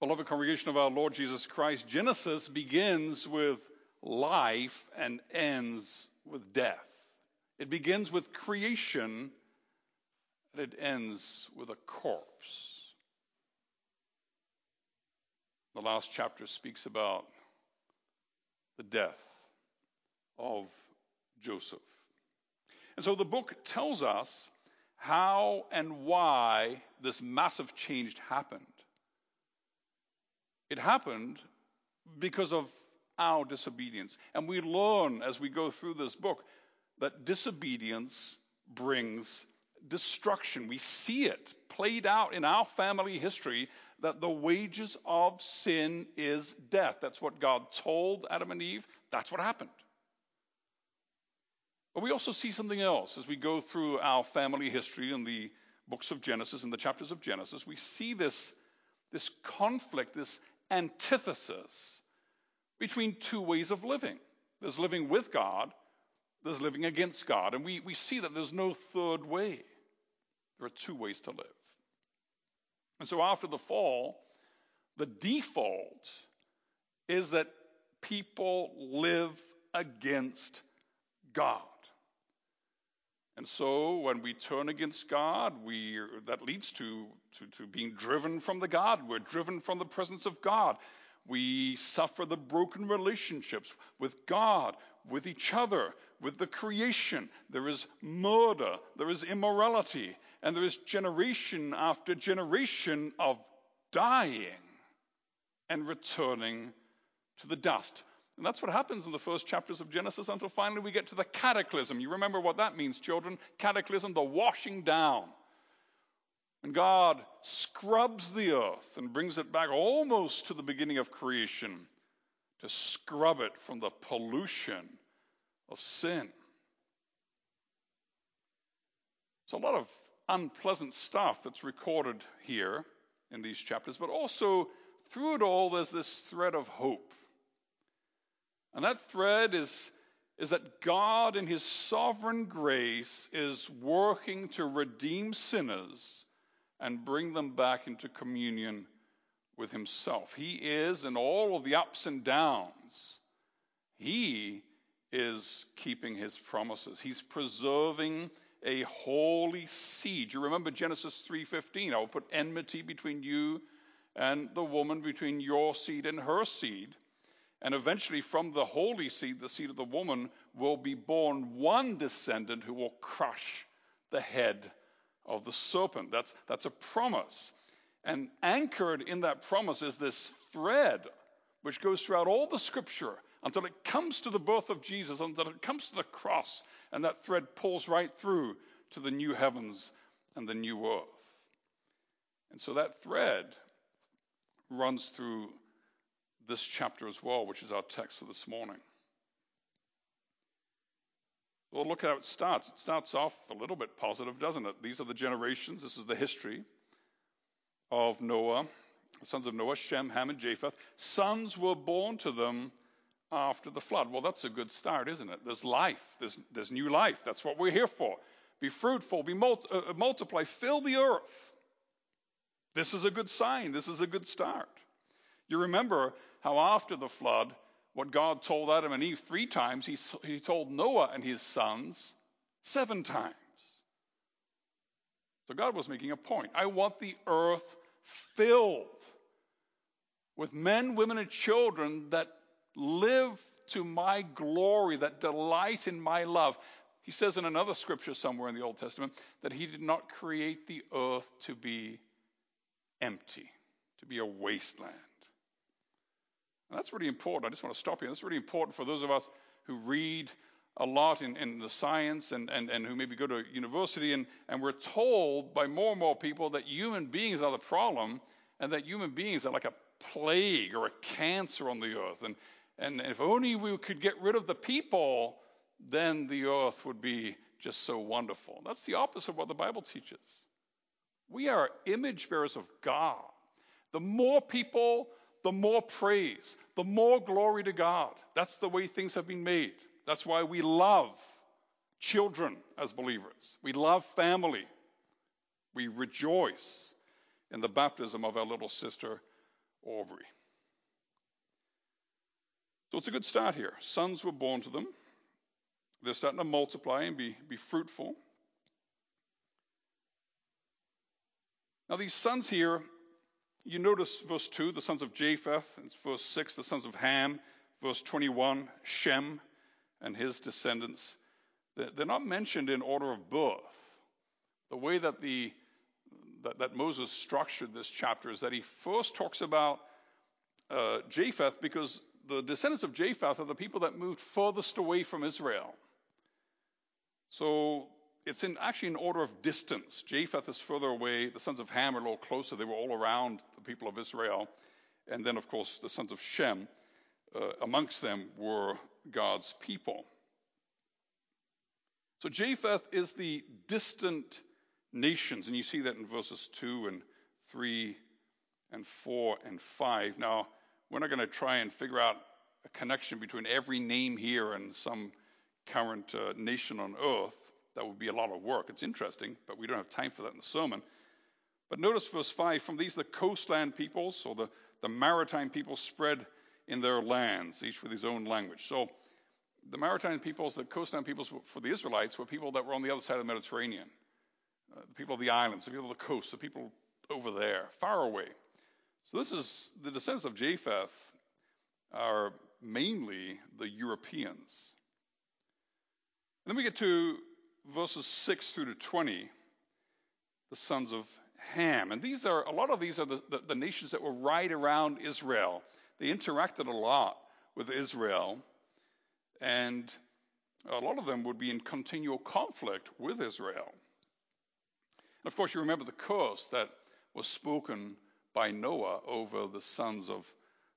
Beloved congregation of our Lord Jesus Christ, Genesis begins with life and ends with death. It begins with creation and it ends with a corpse. The last chapter speaks about the death of Joseph. And so the book tells us how and why this massive change happened. It happened because of our disobedience. And we learn as we go through this book that disobedience brings destruction. We see it played out in our family history that the wages of sin is death. That's what God told Adam and Eve. That's what happened. But we also see something else as we go through our family history in the books of Genesis and the chapters of Genesis. We see this, this conflict, this antithesis between two ways of living. There's living with God, there's living against God. And we, we see that there's no third way. There are two ways to live. And so after the fall, the default is that people live against God. And so when we turn against God, we, that leads to, to, to being driven from the God. We're driven from the presence of God. We suffer the broken relationships with God, with each other, with the creation. There is murder, there is immorality, and there is generation after generation of dying and returning to the dust. And that's what happens in the first chapters of Genesis until finally we get to the cataclysm. You remember what that means, children? Cataclysm, the washing down. And God scrubs the earth and brings it back almost to the beginning of creation to scrub it from the pollution of sin. So, a lot of unpleasant stuff that's recorded here in these chapters, but also through it all, there's this thread of hope. And that thread is, is that God, in His sovereign grace, is working to redeem sinners and bring them back into communion with Himself. He is, in all of the ups and downs, He is keeping His promises. He's preserving a holy seed. You remember Genesis 3:15, I will put enmity between you and the woman, between your seed and her seed. And eventually, from the holy seed, the seed of the woman, will be born one descendant who will crush the head of the serpent. That's, that's a promise. And anchored in that promise is this thread which goes throughout all the scripture until it comes to the birth of Jesus, until it comes to the cross, and that thread pulls right through to the new heavens and the new earth. And so that thread runs through this chapter as well, which is our text for this morning. Well, look how it starts. It starts off a little bit positive, doesn't it? These are the generations. This is the history of Noah, the sons of Noah, Shem, Ham, and Japheth. Sons were born to them after the flood. Well, that's a good start, isn't it? There's life, there's, there's new life. That's what we're here for. Be fruitful, be multi- uh, multiply, fill the earth. This is a good sign. This is a good start. You remember how after the flood, what God told Adam and Eve three times, he, he told Noah and his sons seven times. So God was making a point. I want the earth filled with men, women, and children that live to my glory, that delight in my love. He says in another scripture somewhere in the Old Testament that he did not create the earth to be empty, to be a wasteland. And that's really important. I just want to stop here. That's really important for those of us who read a lot in, in the science and, and, and who maybe go to university, and, and we're told by more and more people that human beings are the problem and that human beings are like a plague or a cancer on the earth. And, and if only we could get rid of the people, then the earth would be just so wonderful. That's the opposite of what the Bible teaches. We are image bearers of God. The more people the more praise, the more glory to God. That's the way things have been made. That's why we love children as believers. We love family. We rejoice in the baptism of our little sister Aubrey. So it's a good start here. Sons were born to them. They're starting to multiply and be, be fruitful. Now, these sons here, you notice verse 2, the sons of Japheth, it's verse 6, the sons of Ham, verse 21, Shem and his descendants. They're not mentioned in order of birth. The way that, the, that, that Moses structured this chapter is that he first talks about uh, Japheth because the descendants of Japheth are the people that moved furthest away from Israel. So it's in actually in order of distance. Japheth is further away. The sons of Ham are a little closer. They were all around the people of Israel. And then, of course, the sons of Shem, uh, amongst them were God's people. So Japheth is the distant nations, and you see that in verses 2 and 3 and 4 and 5. Now, we're not going to try and figure out a connection between every name here and some current uh, nation on earth. That would be a lot of work. It's interesting, but we don't have time for that in the sermon. But notice verse 5 from these, the coastland peoples, or the, the maritime peoples, spread in their lands, each with his own language. So the maritime peoples, the coastland peoples for the Israelites, were people that were on the other side of the Mediterranean. Uh, the people of the islands, the people of the coast, the people over there, far away. So this is the descendants of Japheth are mainly the Europeans. And then we get to verses 6 through to 20, the sons of Ham. And these are, a lot of these are the, the, the nations that were right around Israel. They interacted a lot with Israel, and a lot of them would be in continual conflict with Israel. And of course, you remember the curse that was spoken by Noah over the sons of,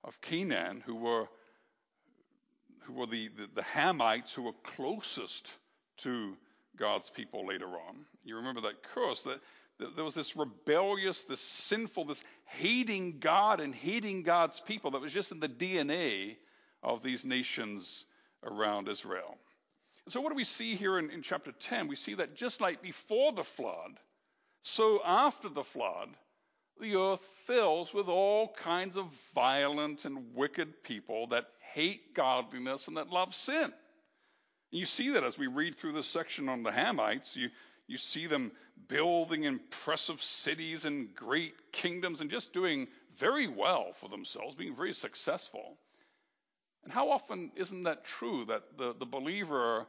of Canaan, who were, who were the, the, the Hamites who were closest to God's people later on. You remember that curse that, that there was this rebellious, this sinful, this hating God and hating God's people that was just in the DNA of these nations around Israel. And so, what do we see here in, in chapter 10? We see that just like before the flood, so after the flood, the earth fills with all kinds of violent and wicked people that hate godliness and that love sin. You see that as we read through this section on the Hamites. You, you see them building impressive cities and great kingdoms and just doing very well for themselves, being very successful. And how often isn't that true that the, the believer,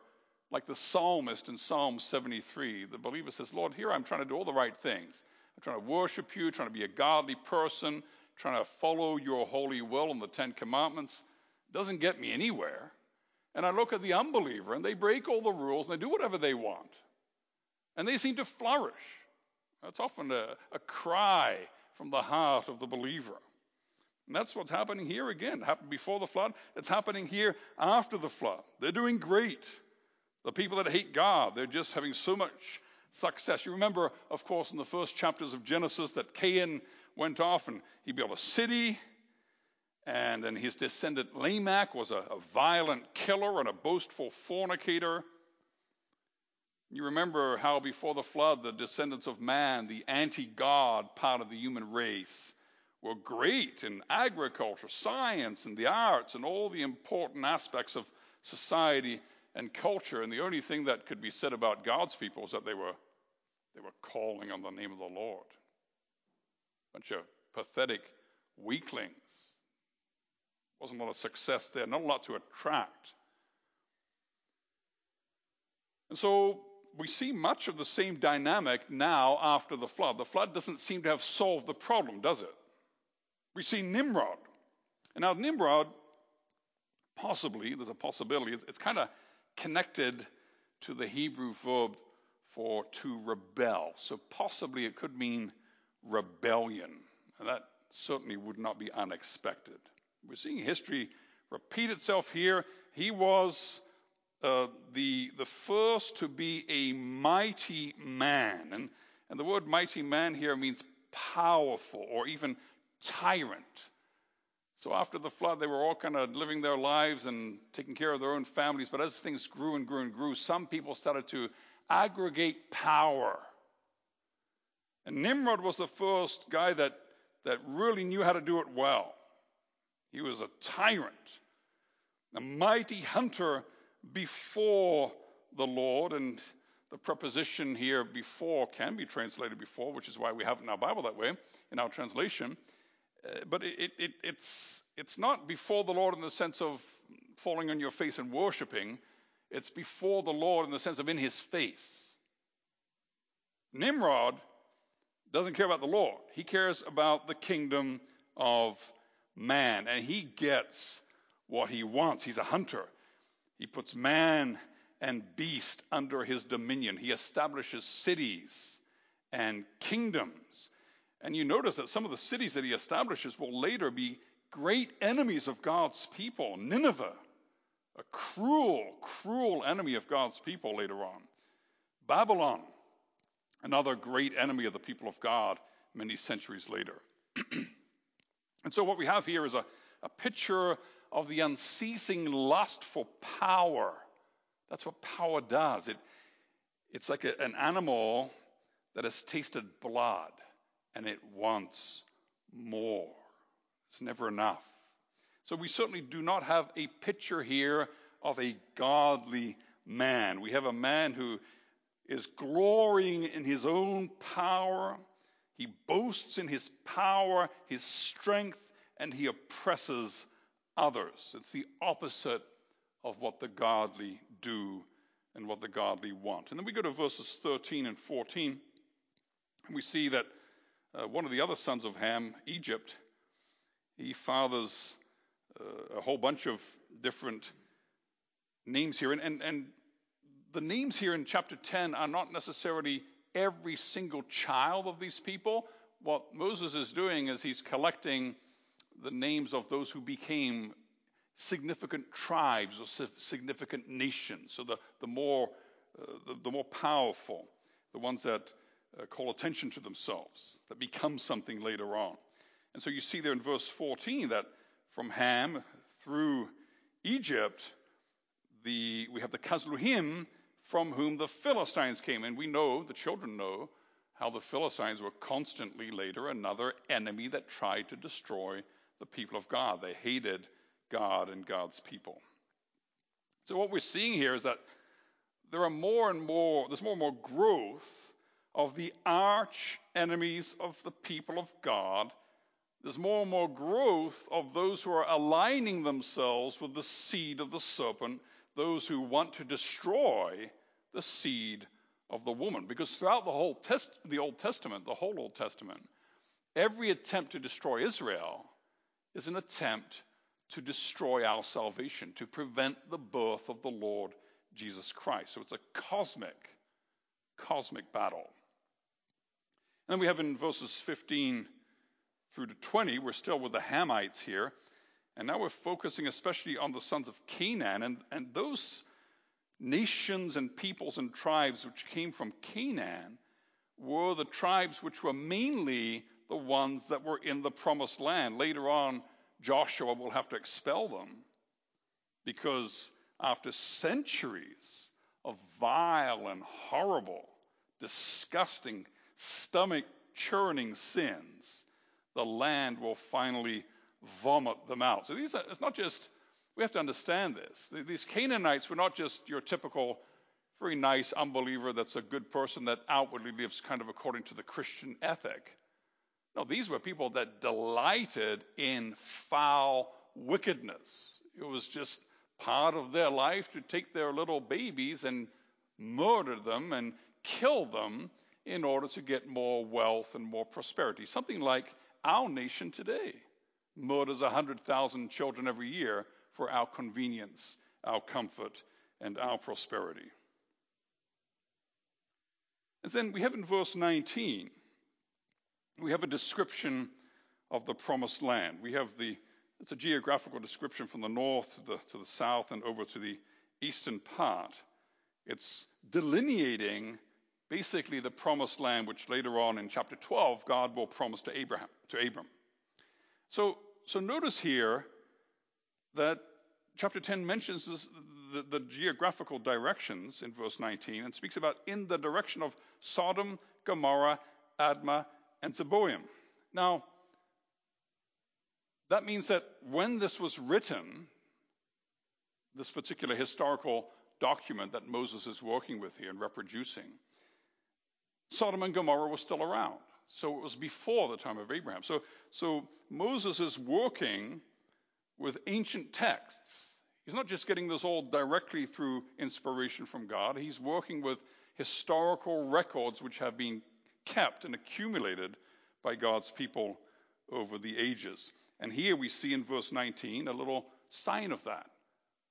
like the psalmist in Psalm 73, the believer says, Lord, here I'm trying to do all the right things. I'm trying to worship you, trying to be a godly person, trying to follow your holy will and the Ten Commandments. It doesn't get me anywhere. And I look at the unbeliever and they break all the rules and they do whatever they want. And they seem to flourish. That's often a, a cry from the heart of the believer. And that's what's happening here again. It happened before the flood. It's happening here after the flood. They're doing great. The people that hate God, they're just having so much success. You remember, of course, in the first chapters of Genesis that Cain went off and he built a city. And then his descendant Lamech was a, a violent killer and a boastful fornicator. You remember how before the flood, the descendants of man, the anti God part of the human race, were great in agriculture, science, and the arts, and all the important aspects of society and culture. And the only thing that could be said about God's people is that they were, they were calling on the name of the Lord. A bunch of pathetic weaklings. Wasn't a lot of success there, not a lot to attract. And so we see much of the same dynamic now after the flood. The flood doesn't seem to have solved the problem, does it? We see Nimrod. And now, Nimrod, possibly, there's a possibility, it's kind of connected to the Hebrew verb for to rebel. So possibly it could mean rebellion. And that certainly would not be unexpected. We're seeing history repeat itself here. He was uh, the, the first to be a mighty man. And, and the word mighty man here means powerful or even tyrant. So after the flood, they were all kind of living their lives and taking care of their own families. But as things grew and grew and grew, some people started to aggregate power. And Nimrod was the first guy that that really knew how to do it well. He was a tyrant, a mighty hunter before the Lord, and the preposition here before can be translated before, which is why we have it in our Bible that way, in our translation. Uh, but it, it, it's, it's not before the Lord in the sense of falling on your face and worshiping, it's before the Lord in the sense of in his face. Nimrod doesn't care about the Lord, he cares about the kingdom of man, and he gets what he wants. He's a hunter. He puts man and beast under his dominion. He establishes cities and kingdoms. And you notice that some of the cities that he establishes will later be great enemies of God's people. Nineveh, a cruel, cruel enemy of God's people later on. Babylon, another great enemy of the people of God many centuries later. and so, what we have here is a, a picture of the unceasing lust for power. That's what power does. It, it's like a, an animal that has tasted blood and it wants more. It's never enough. So, we certainly do not have a picture here of a godly man. We have a man who is glorying in his own power. He boasts in his power, his strength, and he oppresses others. It's the opposite of what the godly do and what the godly want. And then we go to verses 13 and 14, and we see that uh, one of the other sons of Ham, Egypt, he fathers uh, a whole bunch of different names here. And, and, and the names here in chapter 10 are not necessarily every single child of these people. What Moses is doing is he's collecting the names of those who became significant tribes or significant nations. So the, the, more, uh, the, the, more powerful, the ones that uh, call attention to themselves, that become something later on. And so you see there in verse 14 that from Ham through Egypt, the, we have the Casluhim from whom the Philistines came. And we know, the children know, how the Philistines were constantly later another enemy that tried to destroy the people of God. They hated God and God's people. So what we're seeing here is that there are more and more, there's more and more growth of the arch enemies of the people of God. There's more and more growth of those who are aligning themselves with the seed of the serpent, those who want to destroy the seed of the woman. Because throughout the whole test, the Old Testament, the whole Old Testament, every attempt to destroy Israel is an attempt to destroy our salvation, to prevent the birth of the Lord Jesus Christ. So it's a cosmic, cosmic battle. And then we have in verses 15 through to 20, we're still with the Hamites here. And now we're focusing especially on the sons of Canaan. And, and those nations and peoples and tribes which came from Canaan were the tribes which were mainly the ones that were in the promised land. Later on, Joshua will have to expel them because after centuries of vile and horrible, disgusting, stomach churning sins, the land will finally vomit them out. So these are, it's not just we have to understand this. These Canaanites were not just your typical, very nice unbeliever that's a good person that outwardly lives kind of according to the Christian ethic. No, these were people that delighted in foul wickedness. It was just part of their life to take their little babies and murder them and kill them in order to get more wealth and more prosperity. Something like our nation today murders 100,000 children every year for our convenience, our comfort, and our prosperity. And then we have in verse 19, we have a description of the promised land. We have the, it's a geographical description from the north to the, to the south and over to the eastern part. It's delineating basically the promised land, which later on in chapter 12, God will promise to Abraham, to Abram. So, so notice here that chapter 10 mentions this, the, the geographical directions in verse 19 and speaks about in the direction of Sodom, Gomorrah, Admah, and Zeboim. Now, That means that when this was written, this particular historical document that Moses is working with here and reproducing, Sodom and Gomorrah were still around. So it was before the time of Abraham. So, so Moses is working with ancient texts. He's not just getting this all directly through inspiration from God, he's working with historical records which have been kept and accumulated by God's people over the ages. And here we see in verse 19 a little sign of that,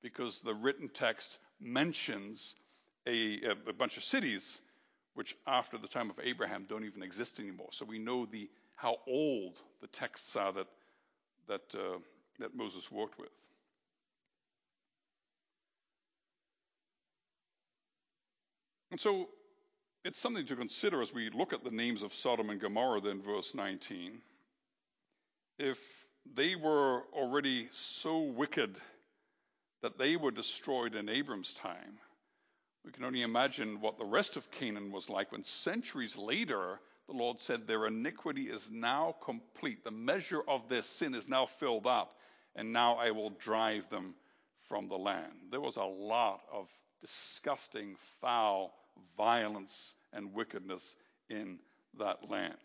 because the written text mentions a, a bunch of cities which, after the time of Abraham, don't even exist anymore. So we know the, how old the texts are that, that, uh, that Moses worked with. And so it's something to consider as we look at the names of Sodom and Gomorrah, then, verse 19. If they were already so wicked that they were destroyed in Abram's time, we can only imagine what the rest of Canaan was like when centuries later the Lord said, Their iniquity is now complete. The measure of their sin is now filled up, and now I will drive them from the land. There was a lot of disgusting, foul violence and wickedness in that land.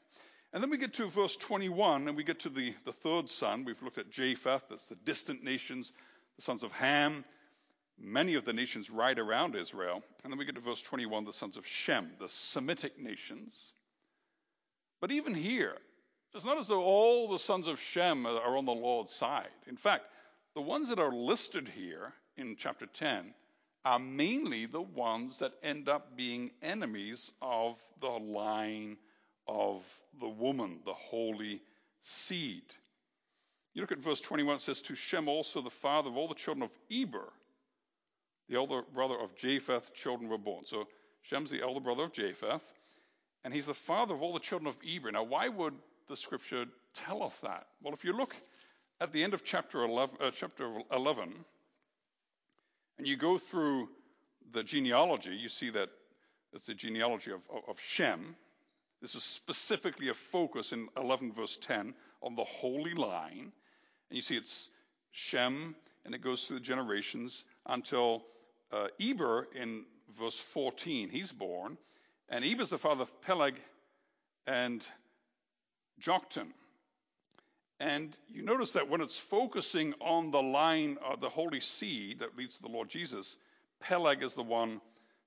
And then we get to verse 21, and we get to the, the third son. We've looked at Japheth, that's the distant nations, the sons of Ham, many of the nations right around Israel. And then we get to verse 21, the sons of Shem, the Semitic nations. But even here, it's not as though all the sons of Shem are on the Lord's side. In fact, the ones that are listed here in chapter 10 are mainly the ones that end up being enemies of the line of the woman, the holy seed. You look at verse 21, it says, To Shem also, the father of all the children of Eber, the elder brother of Japheth, children were born. So Shem's the elder brother of Japheth, and he's the father of all the children of Eber. Now, why would the scripture tell us that? Well, if you look at the end of chapter 11, uh, chapter 11 and you go through the genealogy, you see that it's the genealogy of, of, Shem. This is specifically a focus in 11 verse 10 on the holy line. And you see it's Shem, and it goes through the generations until uh, Eber in verse 14. He's born. And Eber's the father of Peleg and Joktan. And you notice that when it's focusing on the line of the holy seed that leads to the Lord Jesus, Peleg is the one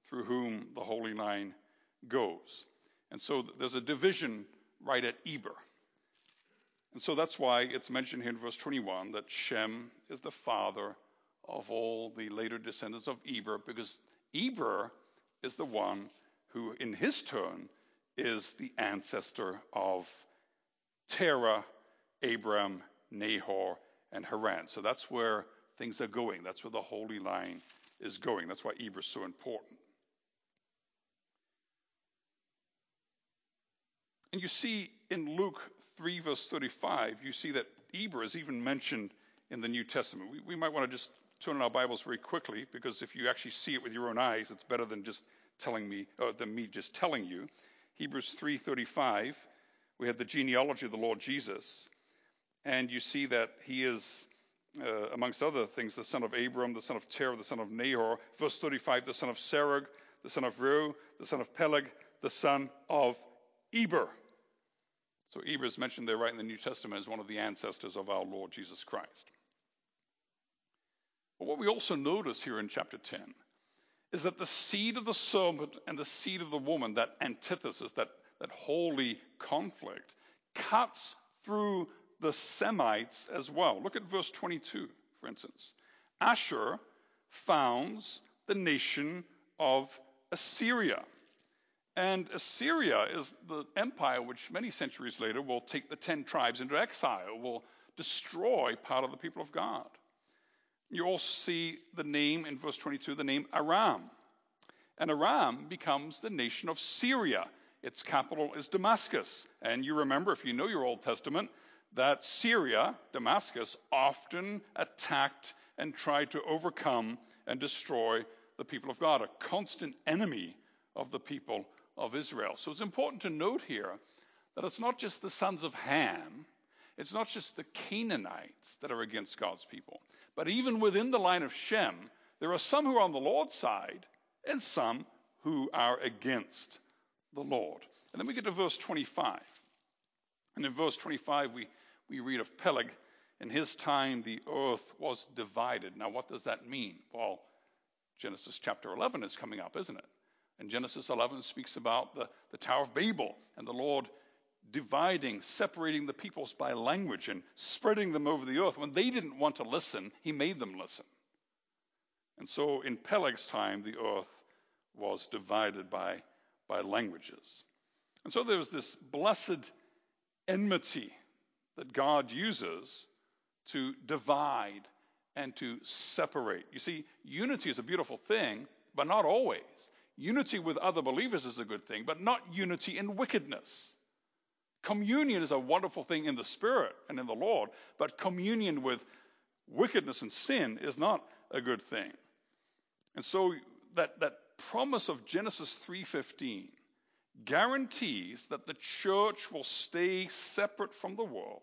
through whom the holy line goes. And so there's a division right at Eber. And so that's why it's mentioned here in verse 21 that Shem is the father of all the later descendants of Eber, because Eber is the one who, in his turn, is the ancestor of Terah, Abram, Nahor, and Haran. So that's where things are going. That's where the holy line is going. That's why Eber is so important. And you see in Luke 3, verse 35, you see that Eber is even mentioned in the New Testament. We, we might want to just turn in our Bibles very quickly because if you actually see it with your own eyes, it's better than just telling me, uh, than me just telling you. Hebrews 3:35, we have the genealogy of the Lord Jesus, and you see that he is, uh, amongst other things, the son of Abram, the son of Terah, the son of Nahor. Verse 35, the son of Serug, the son of Reu, the son of Peleg, the son of Eber. So Eber is mentioned there right in the New Testament as one of the ancestors of our Lord Jesus Christ. But what we also notice here in chapter 10 is that the seed of the serpent and the seed of the woman, that antithesis, that, that holy conflict, cuts through the Semites as well. Look at verse 22, for instance. Asshur founds the nation of Assyria. And Assyria is the empire which many centuries later will take the ten tribes into exile, will destroy part of the people of God. You also see the name in verse 22, the name Aram. And Aram becomes the nation of Syria. Its capital is Damascus. And you remember, if you know your Old Testament, that Syria, Damascus, often attacked and tried to overcome and destroy the people of God, a constant enemy of the people of Israel. So it's important to note here that it's not just the sons of Ham, It's not just the Canaanites that are against God's people, but even within the line of Shem, there are some who are on the Lord's side and some who are against the Lord. And then we get to verse 25. And in verse 25, we, we read of Peleg. In his time, the earth was divided. Now, what does that mean? Well, Genesis chapter 11 is coming up, isn't it? And Genesis 11 speaks about the, the Tower of Babel and the Lord dividing, separating the peoples by language and spreading them over the earth. When they didn't want to listen, he made them listen. And so in Peleg's time, the earth was divided by, by languages. And so there was this blessed enmity that God uses to divide and to separate. You see, unity is a beautiful thing, but not always. Unity with other believers is a good thing, but not unity in wickedness. Communion is a wonderful thing in the Spirit and in the Lord, but communion with wickedness and sin is not a good thing. And so that, that promise of Genesis 3:15 guarantees that the church will stay separate from the world.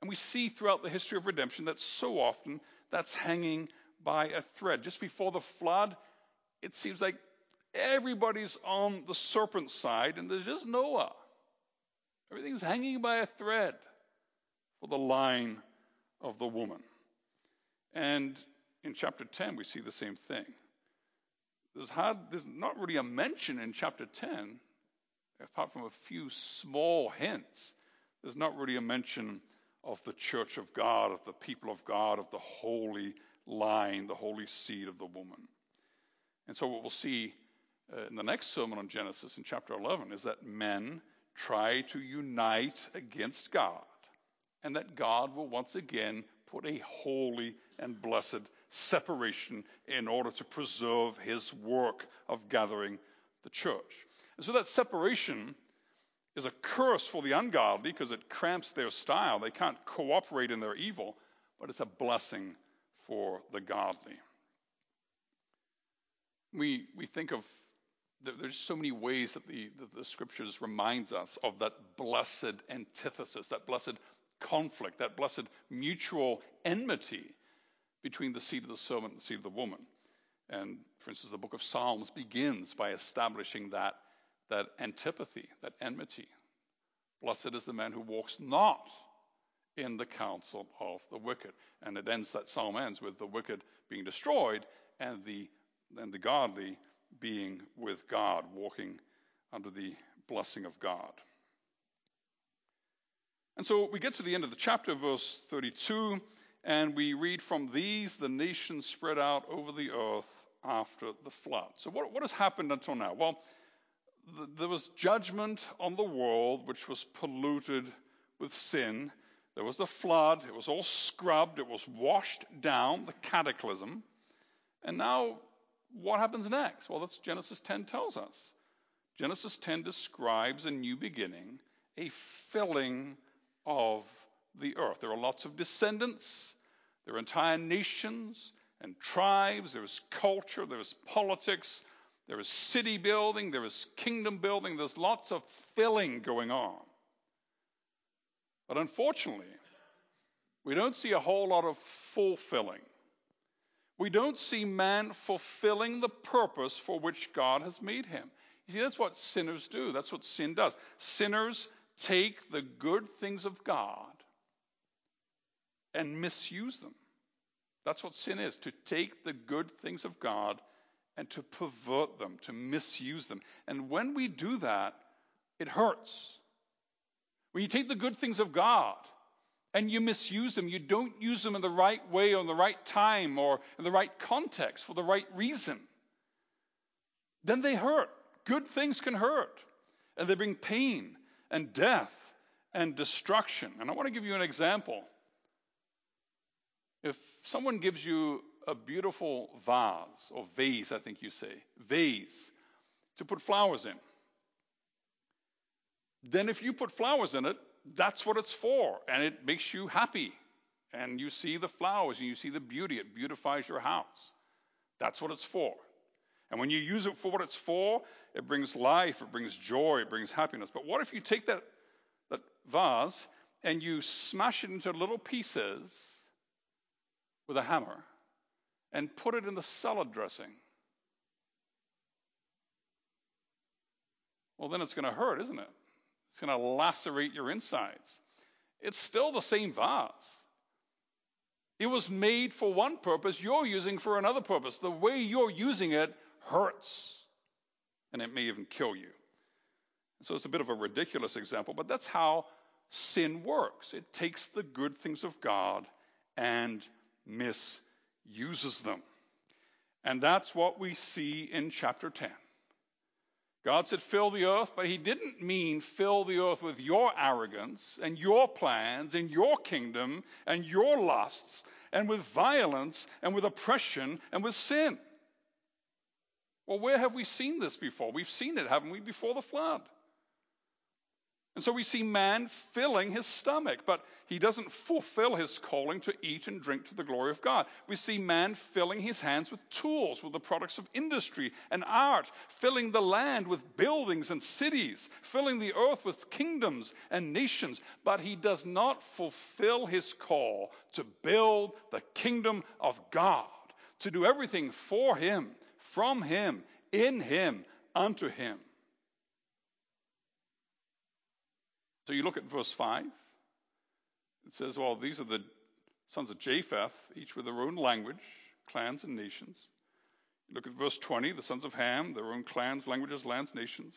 And we see throughout the history of redemption that so often that's hanging by a thread. Just before the flood, it seems like everybody's on the serpent side and there's just Noah. Everything's hanging by a thread for the line of the woman. And in chapter 10, we see the same thing. There's, hard, there's not really a mention in chapter 10, apart from a few small hints. There's not really a mention of the church of God, of the people of God, of the holy line, the holy seed of the woman. And so, what we'll see uh, in the next sermon on Genesis in chapter 11 is that men try to unite against God, and that God will once again put a holy and blessed separation in order to preserve his work of gathering the church. And so that separation is a curse for the ungodly because it cramps their style. They can't cooperate in their evil, but it's a blessing for the godly. We, we think of, there's so many ways that the, that the scriptures reminds us of that blessed antithesis, that blessed conflict, that blessed mutual enmity between the seed of the serpent and the seed of the woman. And for instance, the book of Psalms begins by establishing that, that antipathy, that enmity. Blessed is the man who walks not in the counsel of the wicked. And it ends, that psalm ends with the wicked being destroyed and the, and the godly being with God, walking under the blessing of God. And so we get to the end of the chapter, verse 32. And we read from these, the nations spread out over the earth after the flood. So, what, what has happened until now? Well, th- there was judgment on the world which was polluted with sin. There was the flood. It was all scrubbed. It was washed down, the cataclysm. And now, what happens next? Well, that's Genesis 10 tells us. Genesis 10 describes a new beginning, a filling of the earth. There are lots of descendants, there are entire nations and tribes, there is culture, there is politics, there is city building, there is kingdom building, there's lots of filling going on. But unfortunately, we don't see a whole lot of fulfilling. We don't see man fulfilling the purpose for which God has made him. You see, that's what sinners do. That's what sin does. Sinners take the good things of God and misuse them. That's what sin is to take the good things of God and to pervert them, to misuse them. And when we do that, it hurts. When you take the good things of God and you misuse them, you don't use them in the right way or in the right time or in the right context for the right reason, then they hurt. Good things can hurt, and they bring pain and death and destruction. And I want to give you an example. If someone gives you a beautiful vase, or vase, I think you say, vase, to put flowers in, then if you put flowers in it, that's what it's for, and it makes you happy. And you see the flowers and you see the beauty, it beautifies your house. That's what it's for. And when you use it for what it's for, it brings life, it brings joy, it brings happiness. But what if you take that, that vase and you smash it into little pieces with a hammer and put it in the salad dressing. Well, then it's going to hurt, isn't it? It's going to lacerate your insides. It's still the same vase. It was made for one purpose, you're using for another purpose. The way you're using it hurts, and it may even kill you. So it's a bit of a ridiculous example, but that's how sin works. It takes the good things of God and misuses them. And that's what we see in chapter 10. God said, fill the earth, but he didn't mean fill the earth with your arrogance and your plans and your kingdom and your lusts and with violence and with oppression and with sin. Well, where have we seen this before? We've seen it, haven't we, before the flood? And so we see man filling his stomach, but he doesn't fulfill his calling to eat and drink to the glory of God. We see man filling his hands with tools, with the products of industry and art, filling the land with buildings and cities, filling the earth with kingdoms and nations, but he does not fulfill his call to build the kingdom of God, to do everything for him, from him, in him, unto him. So you look at verse 5. It says, well, these are the sons of Japheth, each with their own language, clans, and nations. You look at verse 20, the sons of Ham, their own clans, languages, lands, nations.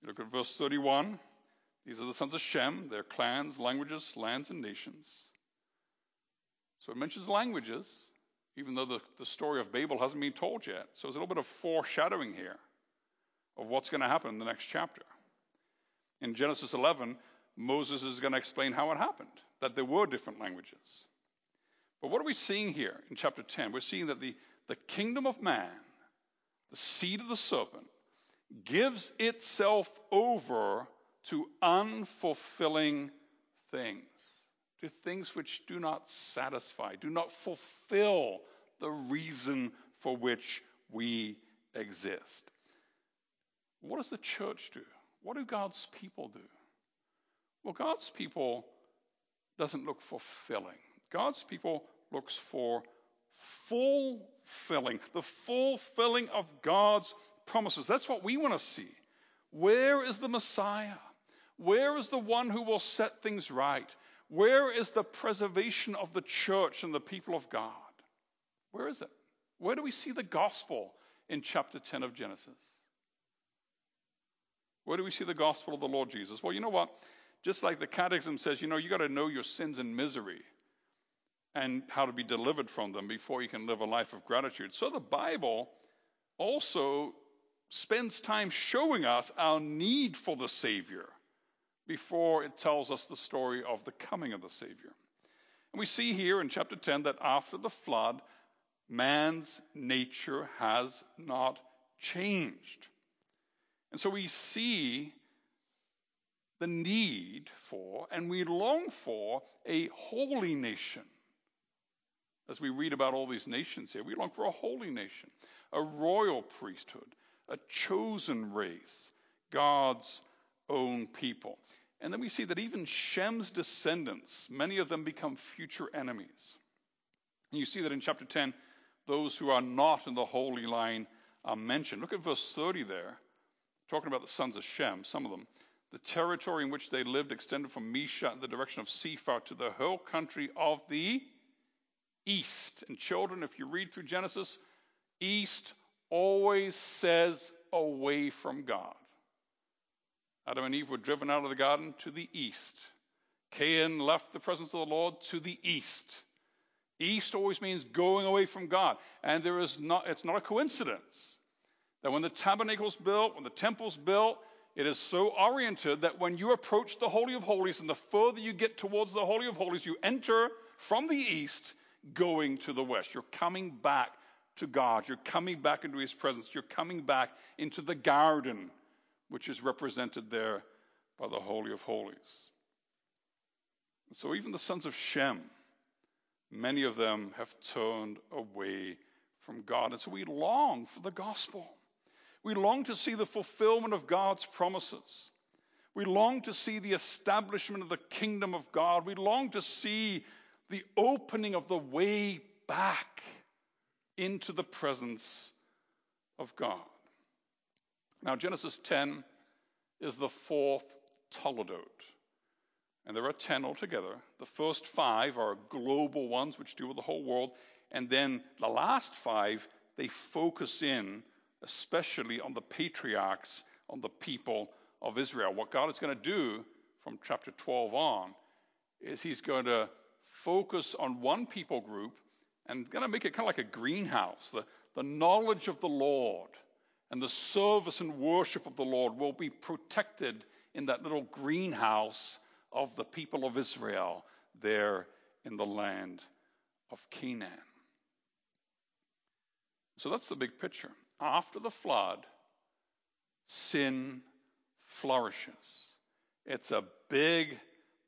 You look at verse 31, these are the sons of Shem, their clans, languages, lands, and nations. So it mentions languages, even though the, the story of Babel hasn't been told yet. So there's a little bit of foreshadowing here of what's going to happen in the next chapter. In Genesis 11, Moses is going to explain how it happened, that there were different languages. But what are we seeing here in chapter 10? We're seeing that the, the kingdom of man, the seed of the serpent, gives itself over to unfulfilling things, to things which do not satisfy, do not fulfill the reason for which we exist. What does the church do? What do God's people do? Well, God's people doesn't look for filling. God's people looks for fulfilling, the fulfilling of God's promises. That's what we want to see. Where is the Messiah? Where is the one who will set things right? Where is the preservation of the church and the people of God? Where is it? Where do we see the gospel in chapter 10 of Genesis? Where do we see the gospel of the Lord Jesus? Well, you know what? Just like the catechism says, you know, you got to know your sins and misery and how to be delivered from them before you can live a life of gratitude. So the Bible also spends time showing us our need for the Savior before it tells us the story of the coming of the Savior. And we see here in chapter 10 that after the flood, man's nature has not changed. And so we see the need for and we long for a holy nation. As we read about all these nations here, we long for a holy nation, a royal priesthood, a chosen race, God's own people. And then we see that even Shem's descendants, many of them become future enemies. And you see that in chapter 10, those who are not in the holy line are mentioned. Look at verse 30 there talking about the sons of Shem, some of them. The territory in which they lived extended from Mesha in the direction of Sephar to the whole country of the east. And children, if you read through Genesis, east always says away from God. Adam and Eve were driven out of the garden to the east. Cain left the presence of the Lord to the east. East always means going away from God. And there is not, it's not a coincidence that when the tabernacle's built, when the temple's built, it is so oriented that when you approach the Holy of Holies and the further you get towards the Holy of Holies, you enter from the east going to the west. You're coming back to God. You're coming back into His presence. You're coming back into the garden, which is represented there by the Holy of Holies. So even the sons of Shem, many of them have turned away from God. And so we long for the gospel. We long to see the fulfillment of God's promises. We long to see the establishment of the kingdom of God. We long to see the opening of the way back into the presence of God. Now, Genesis 10 is the fourth Toledot. And there are 10 altogether. The first five are global ones, which deal with the whole world. And then the last five, they focus in especially on the patriarchs, on the people of Israel. What God is going to do from chapter 12 on is He's going to focus on one people group and going to make it kind of like a greenhouse. The, the knowledge of the Lord and the service and worship of the Lord will be protected in that little greenhouse of the people of Israel there in the land of Canaan. So that's the big picture. After the flood, sin flourishes. It's a big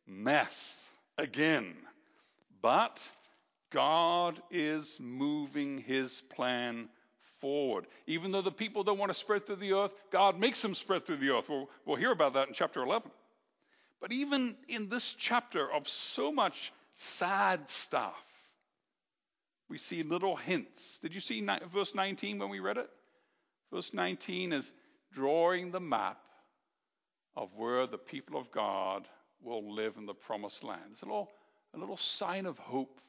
mess again. But God is moving his plan forward. Even though the people don't want to spread through the earth, God makes them spread through the earth. We'll, we'll hear about that in chapter 11. But even in this chapter of so much sad stuff, we see little hints. Did you see verse 19 when we read it? Verse 19 is drawing the map of where the people of God will live in the promised land. It's a little, a little sign of hope.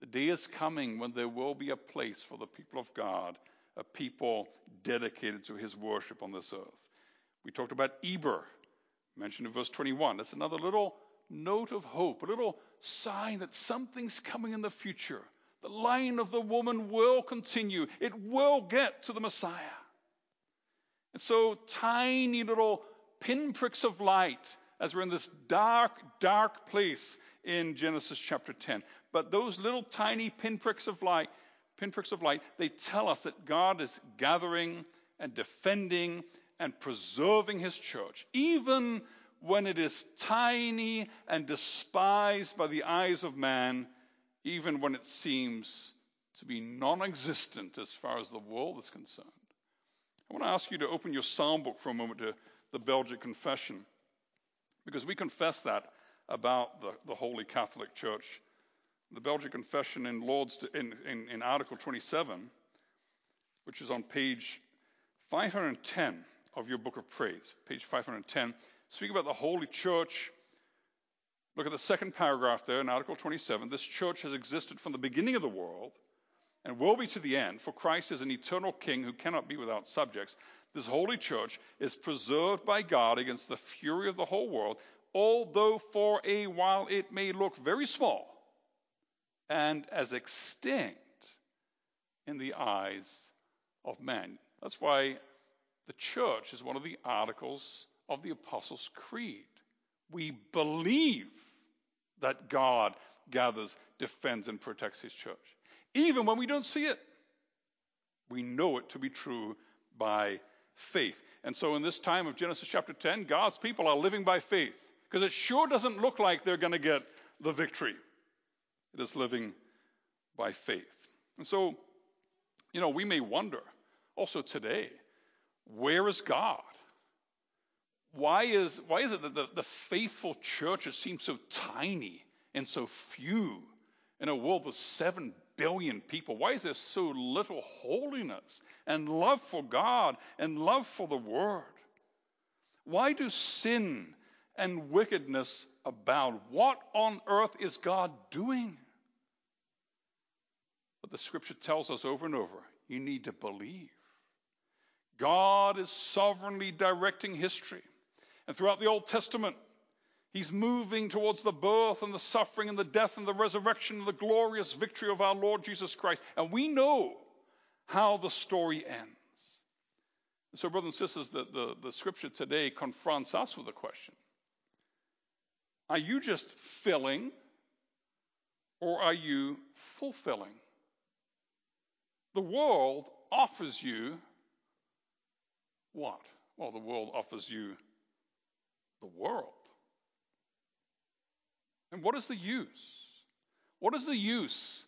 The day is coming when there will be a place for the people of God, a people dedicated to his worship on this earth. We talked about Eber, mentioned in verse 21. That's another little note of hope, a little sign that something's coming in the future. The line of the woman will continue, it will get to the Messiah. And so, tiny little pinpricks of light as we're in this dark, dark place in Genesis chapter 10. But those little tiny pinpricks of light, pinpricks of light, they tell us that God is gathering and defending and preserving his church, even when it is tiny and despised by the eyes of man, even when it seems to be non existent as far as the world is concerned. I want to ask you to open your psalm book for a moment to the Belgic Confession, because we confess that about the, the Holy Catholic Church. The Belgic Confession in Lord's in, in, in Article 27, which is on page 510 of your book of praise, page 510, speak about the Holy Church. Look at the second paragraph there in Article 27. This church has existed from the beginning of the world and will be to the end, for Christ is an eternal king who cannot be without subjects. This holy church is preserved by God against the fury of the whole world, although for a while it may look very small and as extinct in the eyes of man. That's why the church is one of the articles of the Apostles' Creed. We believe that God gathers, defends, and protects his church even when we don't see it. We know it to be true by faith. And so, in this time of Genesis chapter 10, God's people are living by faith because it sure doesn't look like they're going to get the victory. It is living by faith. And so, you know, we may wonder also today where is God? Why is, why is it that the, the faithful churches seem so tiny and so few in a world with seven billion people? Why is there so little holiness and love for God and love for the Word? Why do sin and wickedness abound? What on earth is God doing? But the scripture tells us over and over you need to believe. God is sovereignly directing history. And throughout the Old Testament, He's moving towards the birth and the suffering and the death and the resurrection and the glorious victory of our Lord Jesus Christ. And we know how the story ends. So, brothers and sisters, the, the, the scripture today confronts us with a question Are you just filling or are you fulfilling? The world offers you what? Well, the world offers you the world. And what is the use? What is the use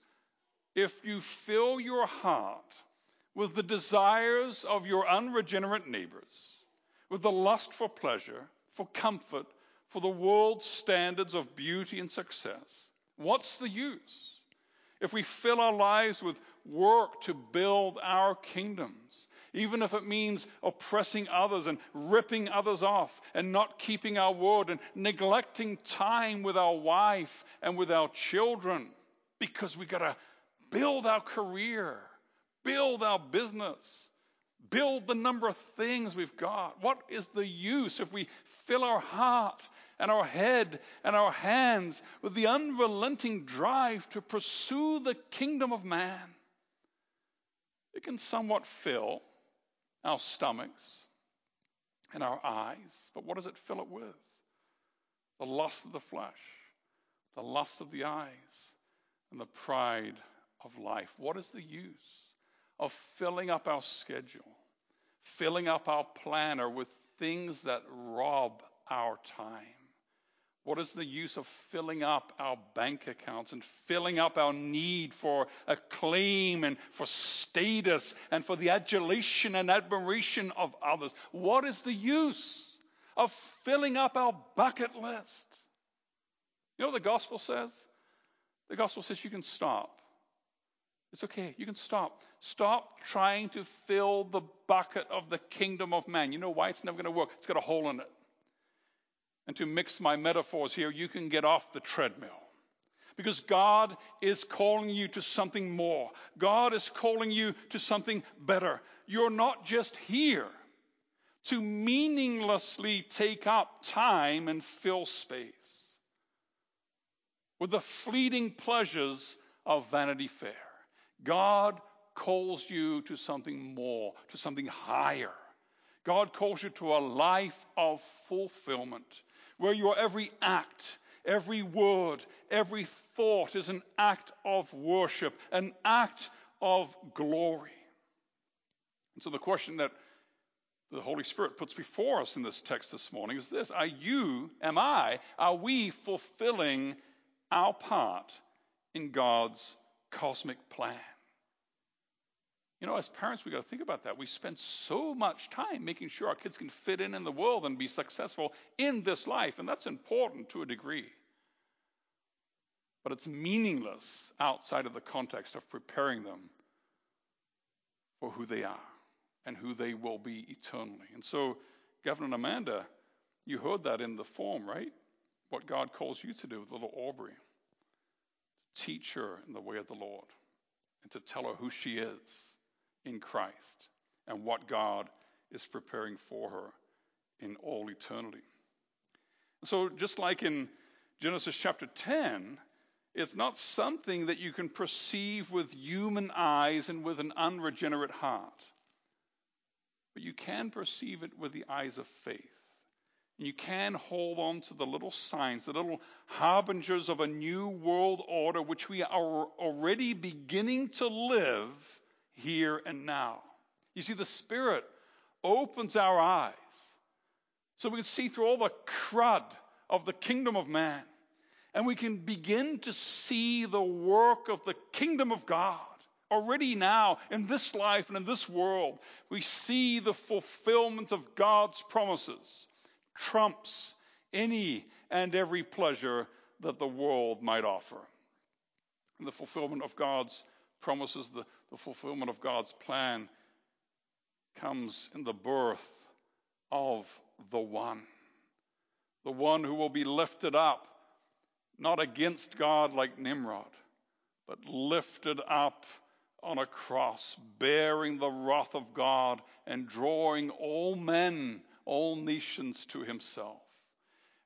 if you fill your heart with the desires of your unregenerate neighbors, with the lust for pleasure, for comfort, for the world's standards of beauty and success. What's the use? If we fill our lives with work to build our kingdoms, even if it means oppressing others and ripping others off and not keeping our word and neglecting time with our wife and with our children because we've got to build our career, build our business, build the number of things we've got. What is the use if we fill our heart and our head and our hands with the unrelenting drive to pursue the kingdom of man? It can somewhat fill our stomachs and our eyes. But what does it fill it with? The lust of the flesh, the lust of the eyes, and the pride of life. What is the use of filling up our schedule, filling up our planner with things that rob our time? What is the use of filling up our bank accounts and filling up our need for acclaim and for status and for the adulation and admiration of others? What is the use of filling up our bucket list? You know what the gospel says? The gospel says you can stop. It's okay. You can stop. Stop trying to fill the bucket of the kingdom of man. You know why? It's never going to work. It's got a hole in it. And to mix my metaphors here, you can get off the treadmill. Because God is calling you to something more. God is calling you to something better. You're not just here to meaninglessly take up time and fill space with the fleeting pleasures of Vanity Fair. God calls you to something more, to something higher. God calls you to a life of fulfillment where your every act, every word, every thought is an act of worship, an act of glory. And so the question that the Holy Spirit puts before us in this text this morning is this Are you, am I, are we fulfilling our part in God's cosmic plan? You know, as parents, we got to think about that. We spend so much time making sure our kids can fit in in the world and be successful in this life, and that's important to a degree. But it's meaningless outside of the context of preparing them for who they are and who they will be eternally. And so, Governor Amanda, you heard that in the form, right? What God calls you to do with little Aubrey to teach her in the way of the Lord and to tell her who she is in Christ and what God is preparing for her in all eternity. So, just like in Genesis chapter 10, it's not something that you can perceive with human eyes and with an unregenerate heart, but you can perceive it with the eyes of faith. And you can hold on to the little signs, the little harbingers of a new world order, which we are already beginning to live here and now. You see, the Spirit opens our eyes so we can see through all the crud of the kingdom of man. And we can begin to see the work of the kingdom of God. Already now, in this life and in this world, we see the fulfillment of God's promises trumps any and every pleasure that the world might offer. And the fulfillment of God's promises, the, the fulfillment of God's plan comes in the birth of the one. The one who will be lifted up, not against God like Nimrod, but lifted up on a cross, bearing the wrath of God and drawing all men, all nations to himself.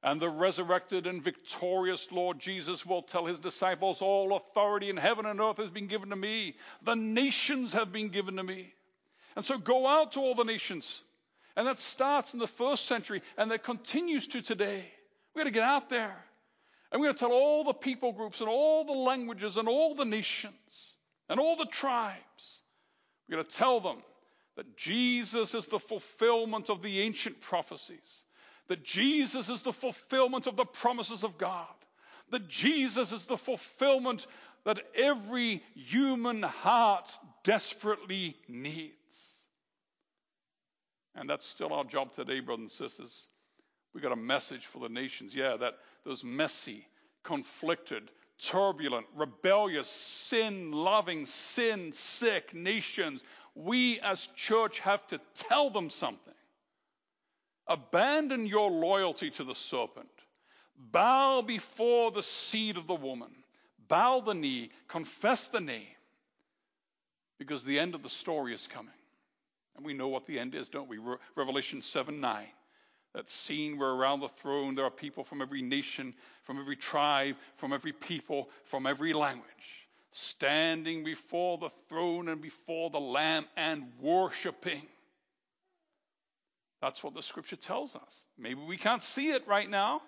And the resurrected and victorious Lord Jesus will tell his disciples, All authority in heaven and earth has been given to me. The nations have been given to me. And so go out to all the nations. And that starts in the first century and that continues to today. We've got to get out there. And we're going to tell all the people groups and all the languages and all the nations and all the tribes. We're going to tell them that Jesus is the fulfillment of the ancient prophecies that Jesus is the fulfillment of the promises of God, that Jesus is the fulfillment that every human heart desperately needs. And that's still our job today, brothers and sisters. We got a message for the nations. Yeah, that those messy, conflicted, turbulent, rebellious, sin loving, sin sick nations, we as church have to tell them something. Abandon your loyalty to the serpent. Bow before the seed of the woman. Bow the knee, confess the name, because the end of the story is coming. And we know what the end is, don't we? Re- Revelation 7 9. That scene where around the throne there are people from every nation, from every tribe, from every people, from every language, standing before the throne and before the Lamb and worshiping. That's what the scripture tells us. Maybe we can't see it right now,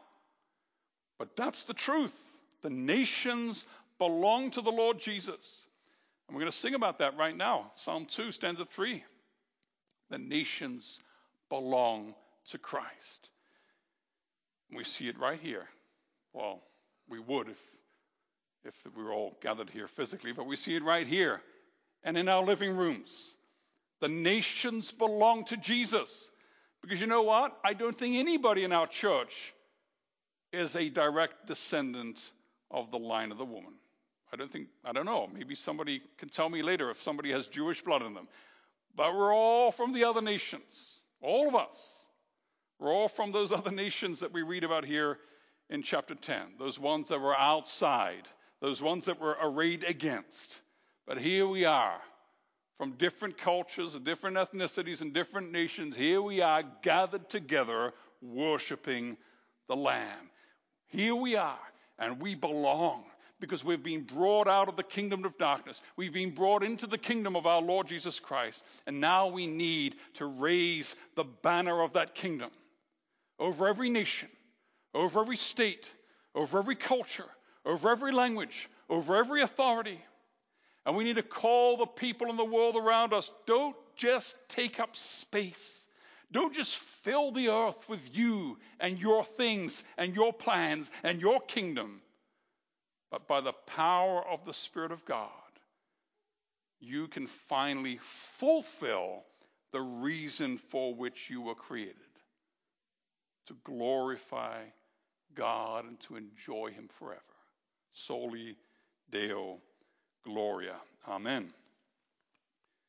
but that's the truth. The nations belong to the Lord Jesus. And we're going to sing about that right now. Psalm 2, stanza 3. The nations belong to Christ. We see it right here. Well, we would if, if we were all gathered here physically, but we see it right here and in our living rooms. The nations belong to Jesus. Because you know what? I don't think anybody in our church is a direct descendant of the line of the woman. I don't think, I don't know. Maybe somebody can tell me later if somebody has Jewish blood in them. But we're all from the other nations. All of us. We're all from those other nations that we read about here in chapter 10. Those ones that were outside. Those ones that were arrayed against. But here we are from different cultures and different ethnicities and different nations, here we are gathered together worshiping the Lamb. Here we are, and we belong because we've been brought out of the kingdom of darkness. We've been brought into the kingdom of our Lord Jesus Christ, and now we need to raise the banner of that kingdom over every nation, over every state, over every culture, over every language, over every authority. And we need to call the people in the world around us don't just take up space. Don't just fill the earth with you and your things and your plans and your kingdom. But by the power of the Spirit of God, you can finally fulfill the reason for which you were created to glorify God and to enjoy Him forever. Soli Deo Gloria. Amen.